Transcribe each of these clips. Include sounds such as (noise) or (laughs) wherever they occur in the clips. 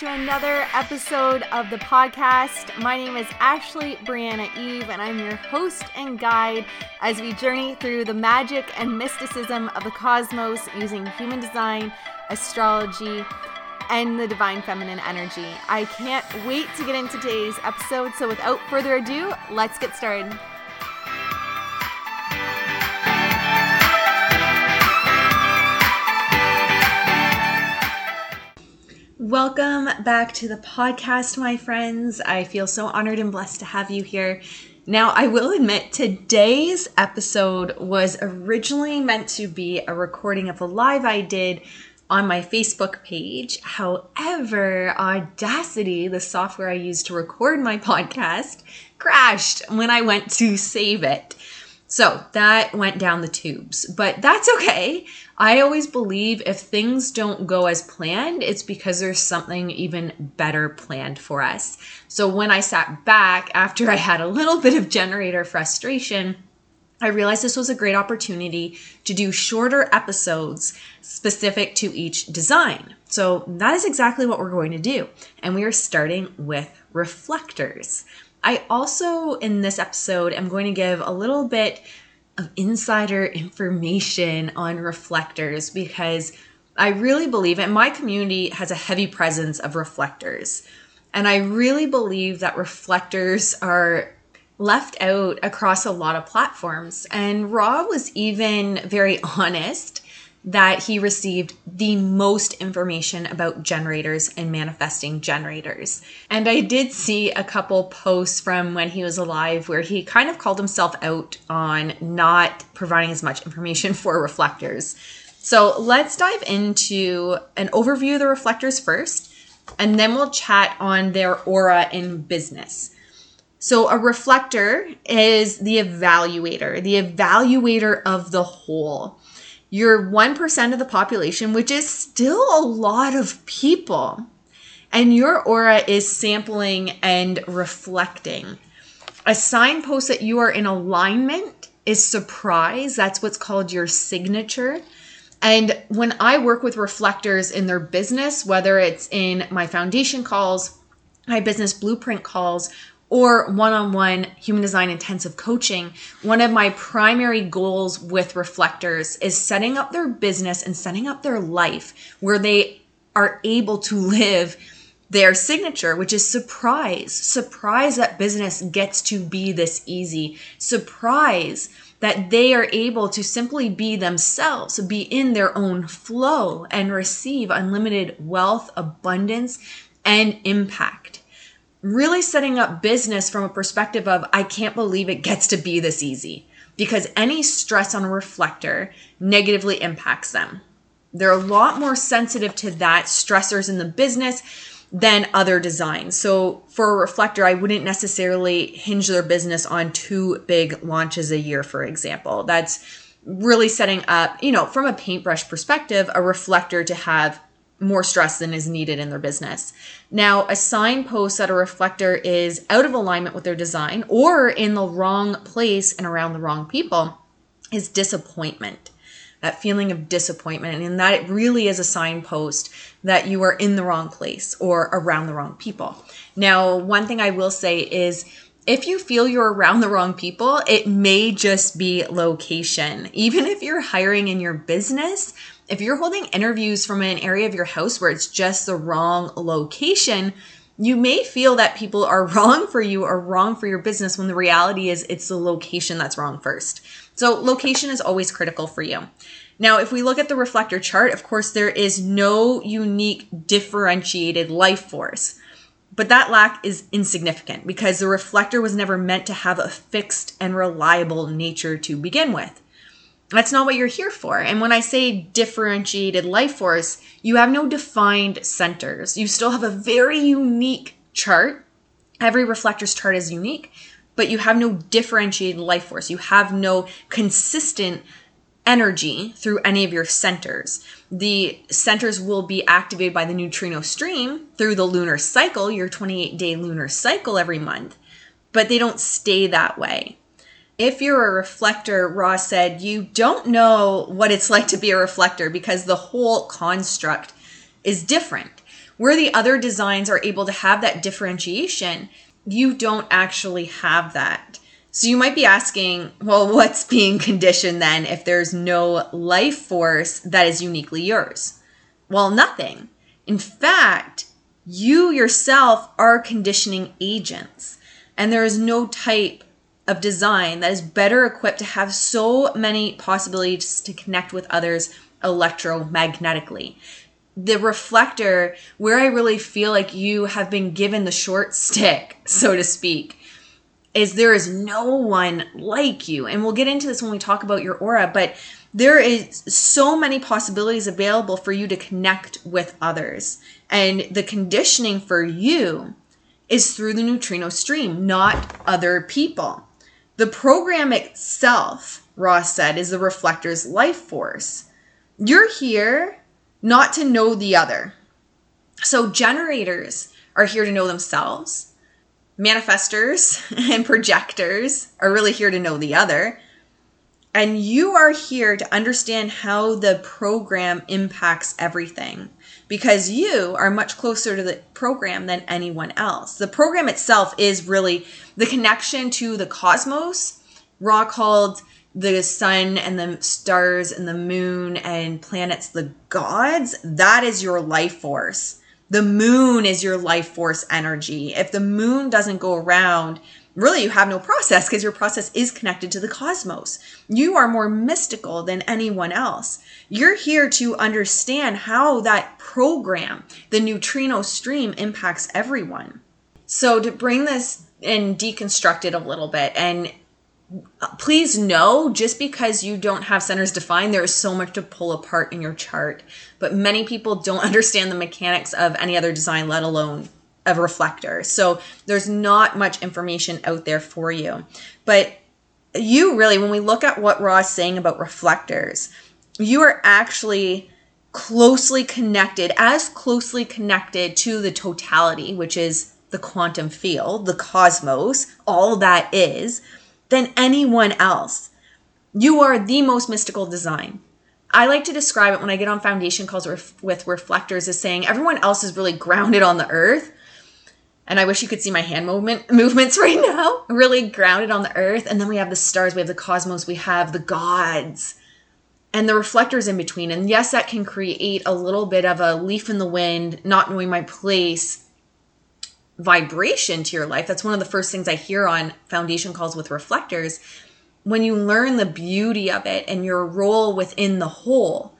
To another episode of the podcast. My name is Ashley Briana Eve, and I'm your host and guide as we journey through the magic and mysticism of the cosmos using human design, astrology, and the divine feminine energy. I can't wait to get into today's episode, so without further ado, let's get started. Welcome back to the podcast, my friends. I feel so honored and blessed to have you here. Now, I will admit today's episode was originally meant to be a recording of a live I did on my Facebook page. However, Audacity, the software I use to record my podcast, crashed when I went to save it. So that went down the tubes, but that's okay. I always believe if things don't go as planned, it's because there's something even better planned for us. So when I sat back after I had a little bit of generator frustration, I realized this was a great opportunity to do shorter episodes specific to each design. So that is exactly what we're going to do. And we are starting with reflectors. I also, in this episode, am going to give a little bit of insider information on reflectors because I really believe, and my community has a heavy presence of reflectors. And I really believe that reflectors are left out across a lot of platforms. And Rob was even very (laughs) honest that he received the most information about generators and manifesting generators. And I did see a couple posts from when he was alive where he kind of called himself out on not providing as much information (laughs) for reflectors. So let's dive into an overview of the reflectors first, and then we'll chat on their aura in business. So, a reflector is the evaluator, the evaluator of the whole. You're 1% of the population, which is still a lot of people. And your aura is sampling and reflecting. A signpost that you are in alignment is surprise. That's what's called your signature. And when I work with reflectors in their business, whether it's in my foundation calls, my business blueprint calls, or one on one human design intensive coaching, one of my primary goals with reflectors is setting up their business and setting up their life where they are able to live their signature, which is surprise. Surprise that business gets to be this easy. Surprise that they are able to simply be themselves, be in their own flow, and receive unlimited wealth, abundance, and impact really setting up business from a perspective of, I can't believe it gets to be this easy because any stress on a reflector negatively impacts them. They're a lot more sensitive to that stressors in the business than other designs. So for a reflector, I wouldn't necessarily hinge their business on two big launches a year, for example. That's really setting up, you know, from a paintbrush perspective, a reflector to have more stress than is needed in their business. Now, a signpost that a reflector is out of alignment with their design or in the wrong place and around the wrong people is disappointment. That feeling of disappointment, and that it really is a signpost that you are in the wrong place or around the wrong people. Now, one thing I will say is if you feel you're around the wrong people, it may just be location. Even if you're hiring in your business, if you're holding interviews from an area of your house where it's just the wrong location, you may feel that people are (laughs) wrong for you or wrong for your business when the reality is it's the location that's wrong first. So, location is always critical for you. Now, if we look at the reflector chart, of course, there is no unique differentiated life force. But that lack is insignificant because the reflector was never meant to have a fixed and reliable nature to begin with. That's not what you're here for. And when I say differentiated life force, you have no defined centers. You still have a very unique chart. Every reflector's chart is unique, but you have no differentiated life force. You have no consistent energy through any of your centers. The centers will be activated by the neutrino stream through the lunar cycle, your 28 day lunar cycle every month, but they don't stay that way if you're a reflector, Ra's said, you don't know what it's like to be a reflector because the whole construct is different. Where the other designs are able to have that differentiation, you don't actually have that. So you might be asking, well, what's being conditioned then if there's no life force that is uniquely yours? Well, nothing. In fact, you yourself are conditioning agents, and there is no type of design that is better equipped to have so many possibilities to connect with others electromagnetically. The reflector, where I really feel like you have been given the short stick, (laughs) so to speak, is there is no one like you. And we'll get into this when we talk about your aura, but there is so many possibilities available for you to connect with others. And the conditioning for you is through the neutrino stream, not other people. The program itself, Ra's said, is the reflector's life force. You're here not to know the other. So, generators are here to know themselves. Manifestors (laughs) and projectors are really here to know the other. And you are here to understand how the program impacts everything because you are much closer to the program than anyone else. The program itself is really the connection to the cosmos. Ra called the sun and the stars and the moon and planets the gods. That is your life force. The moon is your life force energy. If the moon doesn't go around, really you have no process because your process is connected to the cosmos. You are more mystical than anyone else. You're here to understand how that program, the neutrino stream, impacts everyone. So, to bring this and deconstruct it a little bit, and uh, please know just because you don't have centers defined, there is so much to pull apart in your chart. But many people don't (laughs) understand the mechanics of any other design, let alone a reflector. So there's not much information out there for you. But you really, when we look at what Ra's saying about reflectors, you are actually closely connected, as closely connected to the totality, which is the quantum field, the cosmos, all that is, than anyone else. You are the most mystical design. I like to describe it when I get on foundation calls with reflectors as saying everyone else is really grounded on the earth and I wish you could see my hand movement (laughs) movements right now. Really grounded on the earth. And then we have the stars, we have the cosmos, we have the gods, and the reflectors in between. And yes, that can create a little bit of a leaf in the wind, not knowing my place vibration to your life. That's one of the first things I hear on foundation calls with reflectors. When you learn the beauty of it and your role within the whole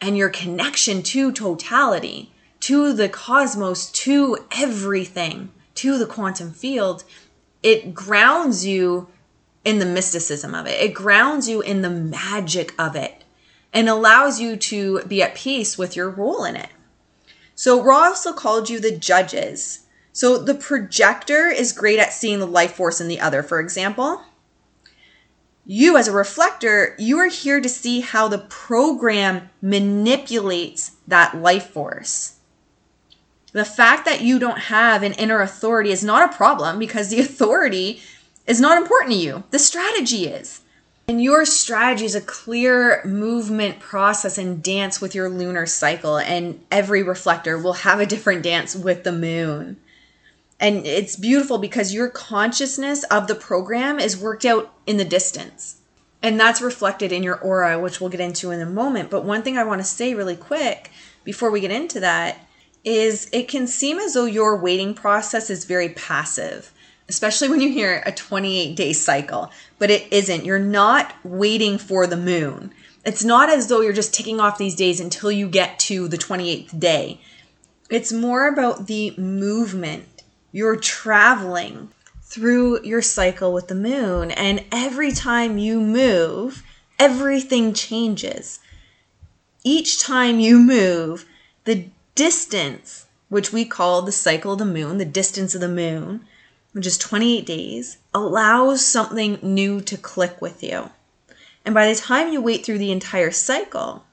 and your connection to totality to the cosmos, to everything, to the quantum field, it grounds you in the mysticism of it. It grounds you in the magic of it and allows you to be at peace with your role in it. So, Ra also called you the judges. So, the projector is great at seeing the life force in the other. For example, you as a reflector, you are here to see how the program manipulates that life force. The fact that you don't have an inner authority is not a problem because the (laughs) authority is not important to you. The strategy is. And your strategy is a clear movement process and dance with your lunar cycle. And every reflector will have a different dance with the moon. And it's beautiful because your consciousness of the program is worked out in the distance. And that's reflected in your aura, which we'll get into in a moment. But one thing I want to say really quick before we get into that is it can seem as though your waiting process is very passive, especially when you hear a 28 day cycle, but it isn't. You're not waiting for the moon. It's not as though you're just ticking off these days until you get to the 28th day. It's more about the movement. You're traveling through your cycle with the moon, and every time you move, everything changes. Each time you move, the distance, which we call the cycle of the moon, the distance of the moon, which is 28 days, allows something new to click with you. And by the time you wait through the entire cycle,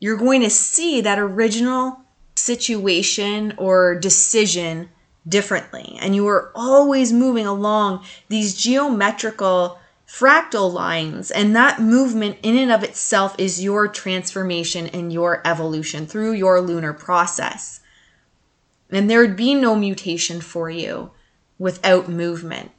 you're going to see that original situation or decision differently. And you are always moving along these geometrical fractal lines. And that movement, in and of itself, is your transformation and your evolution through your lunar process. And there would be no mutation for you without movement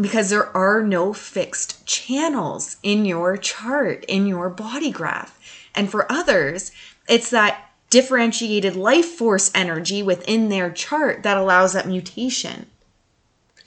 because there are no fixed channels in your chart, in your body graph. And for others, it's that differentiated life force energy within their chart that allows that mutation.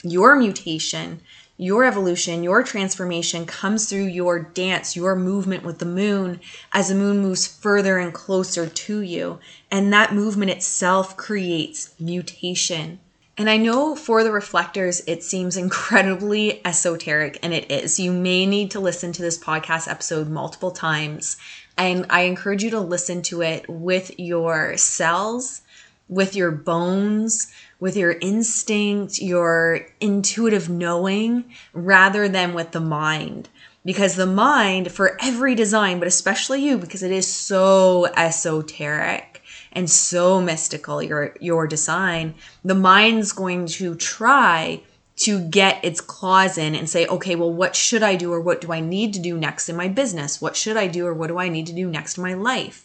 Your mutation, your evolution, your transformation comes through your dance, your movement with the moon as the moon moves further and closer to you. And that movement itself creates mutation. And I know for the reflectors, it seems incredibly esoteric, and it is. You may need to listen to this podcast episode multiple times. And I encourage you to listen to it with your cells, with your bones, with your instinct, your intuitive knowing, rather than with the mind. Because the mind, for every design, but especially you, because it is so esoteric, and so mystical your your design the mind's going to try to get its claws in and say okay well what should i do or what do i need to do next in my business what should i do or what do i need to do next in my life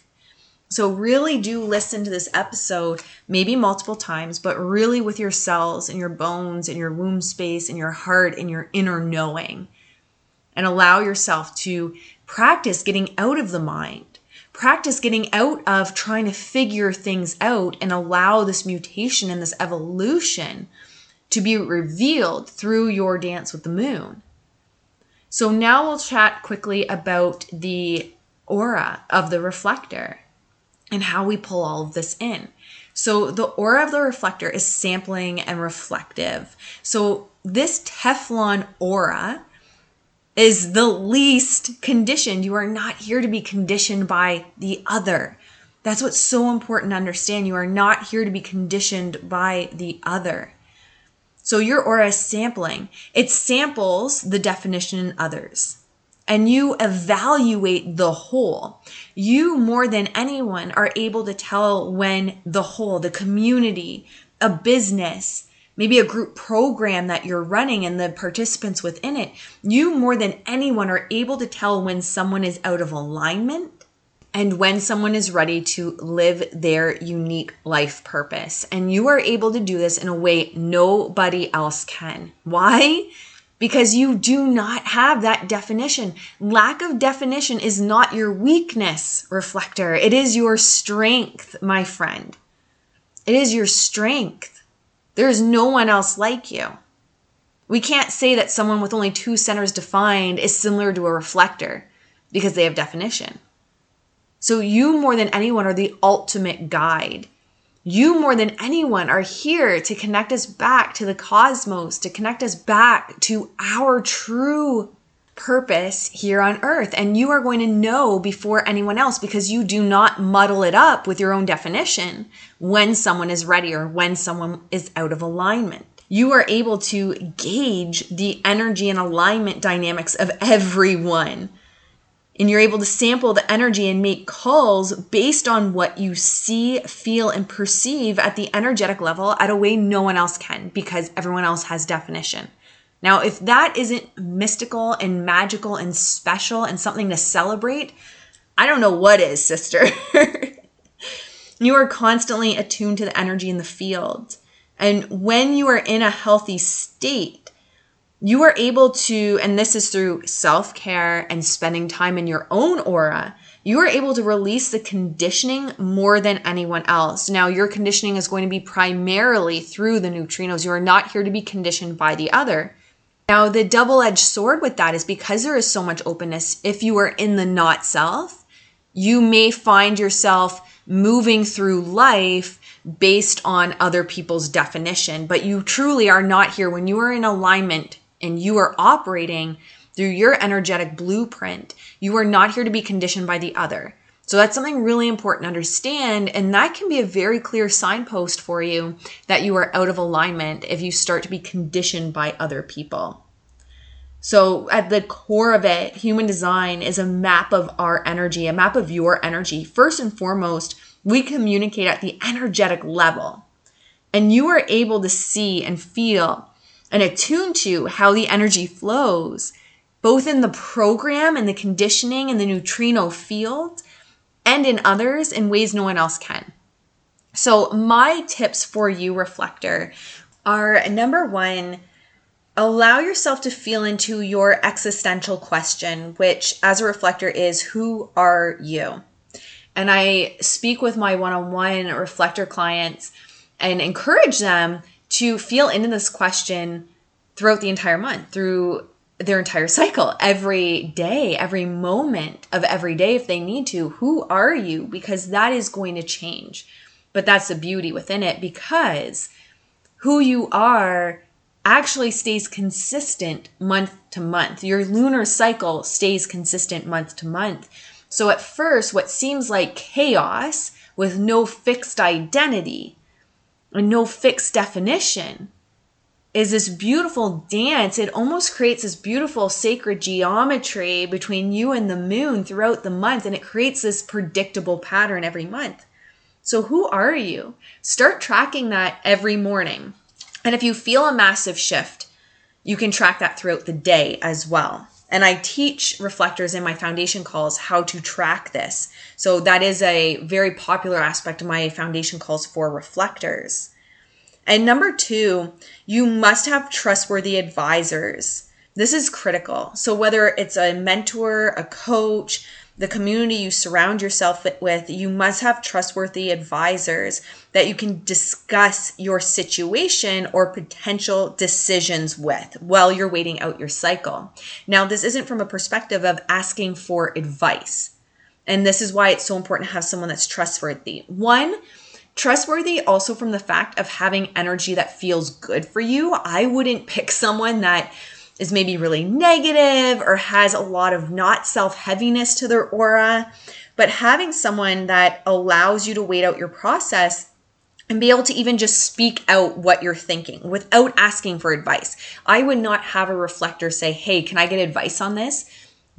so really do listen to this episode maybe multiple times but really with your cells and your bones and your womb space and your heart and your inner knowing. And allow yourself to practice getting out of the mind. Practice getting out of trying to figure things out and allow this mutation and this evolution to be revealed through your dance with the moon. So now we'll chat quickly about the aura of the reflector and how we pull all of this in. So the aura of the reflector is sampling and reflective. So this Teflon aura is the least conditioned. You are not here to be conditioned by the other. That's what's so important to understand. You are not here to be conditioned by the other. So your aura is sampling. It samples the definition in others. And you evaluate the whole. You, more than anyone, are able to tell when the whole, the community, a business, maybe a group program that you're running and the participants within it, you more than anyone are able to tell when someone is out of alignment and when someone is ready to live their unique life purpose. And you are able to do this in a way nobody else can. Why? Because you do not have that definition. Lack of definition is not your weakness, reflector. It is your strength, my friend. It is your strength. There is no one else like you. We can't say that someone with only two centers defined is similar to a reflector because they have definition. So, you more than anyone are the ultimate guide. You more than anyone are here to connect us back to the cosmos, to connect us back to our true purpose here on earth. And you are going to know before anyone else because you do not muddle it up with your own definition when someone is ready or when someone is out of alignment. You are able to gauge the energy and alignment dynamics of everyone. And you're able to sample the energy and make calls based on what you see, feel, and perceive at the energetic level at a way no one else can because everyone else has definition. Now, if that isn't mystical and magical and special and something to celebrate, I don't know what is, sister. (laughs) you are constantly attuned to the energy in the field. And when you are in a healthy state, you are able to, and this is through self care and spending time in your own aura, you are able to release the conditioning more than anyone else. Now, your conditioning is going to be primarily through the neutrinos. You are not here to be conditioned by the other. Now, the double edged sword with that is because there is so much openness, if you are in the not self, you may find yourself moving through life based on other people's definition, but you truly are not here when you are in alignment and you are operating through your energetic blueprint. You are not here to be conditioned by the other. So that's something really important to understand. And that can be a very clear signpost for you that you are out of alignment if you start to be conditioned by other people. So, at the core of it, human design is a map of our energy, a map of your energy. First and foremost, we communicate at the energetic level. And you are able to see and feel and attune to how the energy flows both in the program and the conditioning and the neutrino field and in others in ways no one else can. So, my tips for you, reflector, are number one, allow yourself to feel into your existential question, which as a reflector is who are you? And I speak with my one on one reflector clients and encourage them to feel into this question throughout the entire month, through their entire cycle, every day, every moment of every day, if they need to. Who are you? Because that is going to change. But that's the beauty within it because who you are actually stays consistent month to month. Your lunar cycle stays consistent month to month. So at first, what seems like chaos with no fixed identity and no fixed definition is this beautiful dance. It almost creates this beautiful sacred geometry between you and the moon throughout the month, and it creates this predictable pattern every month. So, who are you? Start tracking that every morning. And if you feel a massive shift, you can track that throughout the day as well. And I teach reflectors in my foundation calls how to track this. So, that is a very popular aspect of my foundation calls for reflectors. And number two, you must have trustworthy advisors. This is critical. So, whether it's a mentor, a coach, the community you surround yourself with, you must have trustworthy advisors that you can discuss your situation or potential decisions with while you're waiting out your cycle. Now, this isn't from a perspective of asking for advice. And this is why it's so important to have someone that's trustworthy. One, Trustworthy also from the fact of having energy that feels good for you. I wouldn't pick someone that is maybe really negative or has a lot of not self heaviness to their aura, but having someone that allows you to wait out your process and be able to even just speak out what you're thinking without asking for advice. I would not have a reflector say, Hey, can I get advice on this?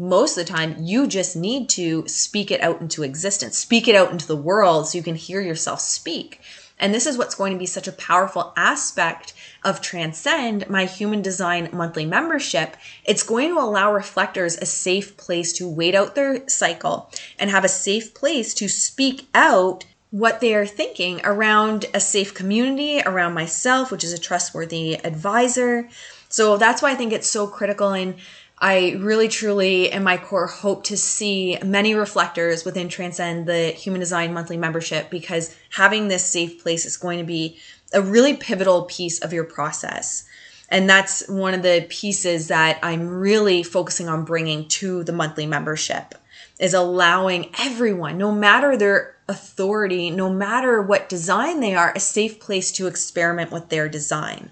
most of the time you just need to speak it out into existence, speak it out into the world so you can hear yourself speak. And this is what's going to be such a powerful aspect of Transcend, my human design monthly membership. It's going to allow reflectors a safe place to wait out their cycle and have a safe place to speak out what they are thinking around a safe community, around myself, which is a trustworthy advisor. So that's why I think it's so critical And I really truly in my core hope to see many reflectors within Transcend the Human Design monthly membership because having this safe place is going to be a really pivotal piece of your process. And that's one of the pieces that I'm really focusing on bringing to the monthly membership is allowing everyone, no matter their authority, no matter what design they are, a safe place to experiment with their design.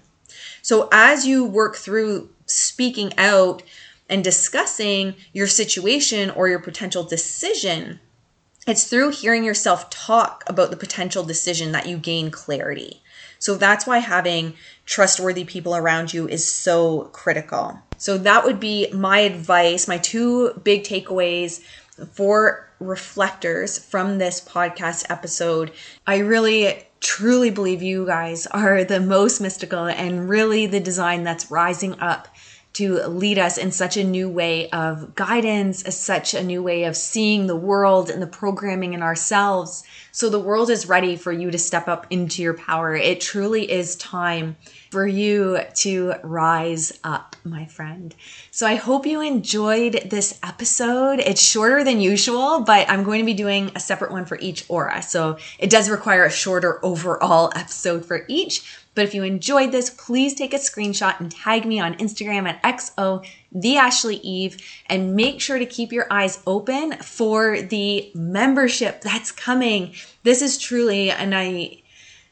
So as you work through speaking out and discussing your situation or your potential decision, it's through hearing yourself talk about the potential decision that you gain clarity. So that's why having trustworthy people around you is so critical. So that would be my advice, my two big takeaways for reflectors from this podcast episode. I really truly believe you guys are the most mystical and really the design that's rising up to lead us in such a new way of guidance, such a new way of seeing the world and the programming in ourselves. So the world is ready for you to step up into your power. It truly is time for you to rise up, my friend. So I hope you enjoyed this episode. It's shorter than usual, but I'm going to be doing a separate one for each aura. So it does require a shorter overall (laughs) episode for each. But if you enjoyed this, please take a screenshot and tag me on Instagram at XO the Ashley Eve and make sure to keep your eyes open for the membership that's coming. This is truly, and I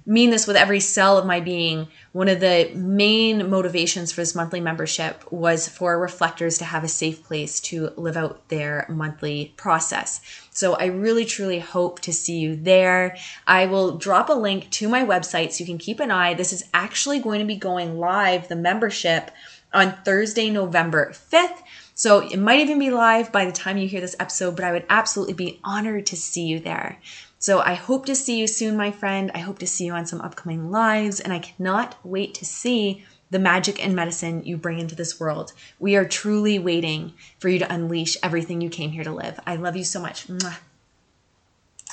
mean this with every cell of my being. One of the main motivations for this monthly membership was for reflectors to have a safe place to live out their monthly process. So I really truly hope to see you there. I will drop a link to my website so you can keep an eye. This is actually going to be going live, the membership, on Thursday, November 5th. So it might even be live by the time you hear this episode, but I would absolutely be honored to see you there. So I hope to see you soon, my friend. I hope to see you on some upcoming lives, and I cannot wait to see the magic and medicine you bring into this world. We are truly waiting for you to unleash everything you came here to live. I love you so much. Mwah.